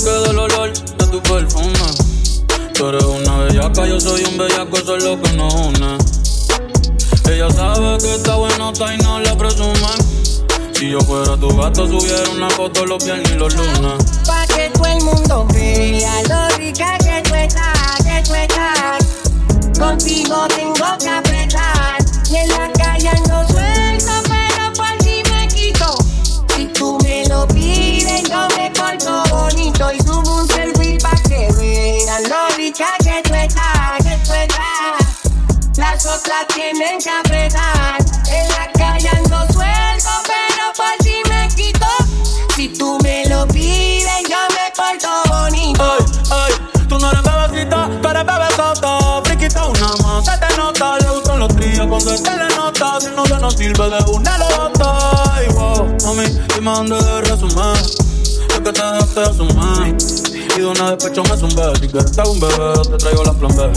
se quede el olor de tu perfume. Tú eres una bellaca, yo soy un bellaco, eso es lo que nos une. Ella sabe que está bueno, y no la presume. Si yo fuera tu gato, subiera una foto los viernes y los lunes. Otras tienen que apretar. En la calle ando suelto, pero por ti me quito. Si tú me lo pides, yo me porto bonito. Ay, ay, tú no eres bebecita, tú eres bebesota. Friquita una más, se te nota. Le gustan los tríos cuando se le nota. Si no se nos sirve de una lota. Ay, wow, mami, dime dónde de resumir. Es que te dejaste asumir. Y de una despecho me zumbé. Si quieres un bebé, te traigo la plan.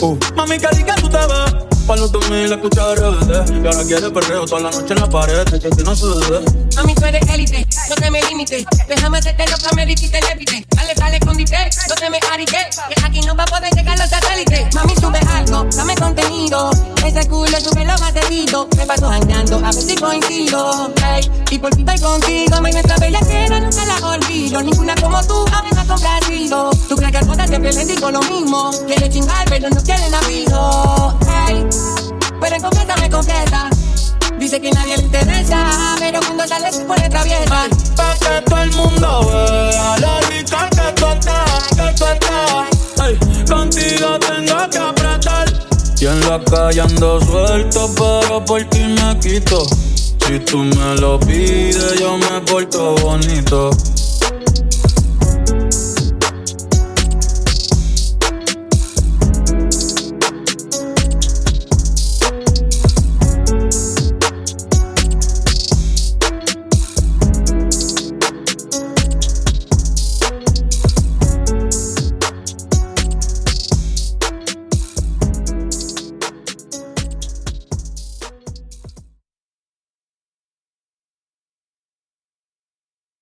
Uh. Mami, que tú te. Pa' no dormir, la escucha RBD. Y ahora quiere perreo toda la noche en la pared. Que no se dé. Mami, tú eres élite, no te me limites. Déjame hacerte lo que me dijiste, levite. Dale, dale, escondite, no te me arique. Que aquí no va a poder llegar los satélites. Mami, sube algo, dame contenido. Ese culo sube los bateritos. Me paso jangueando, a ver si coincido. Y por fin estoy contigo. Me nuestra bella cena nunca la olvido. Ninguna como tú, a mí me ha complacido. Tú crees que contar siempre le digo lo mismo. Quiere chingar, pero no quiere navido. Ey, pero. Dice que nadie le interesa, pero cuando sale se pone traviesa. Pa' que todo el mundo vea lo rica que tú estás, que tú estás. Ey, contigo tengo que apretar. Y en la calle ando suelto, pero por ti me quito. Si tú me lo pides, yo me porto bonito.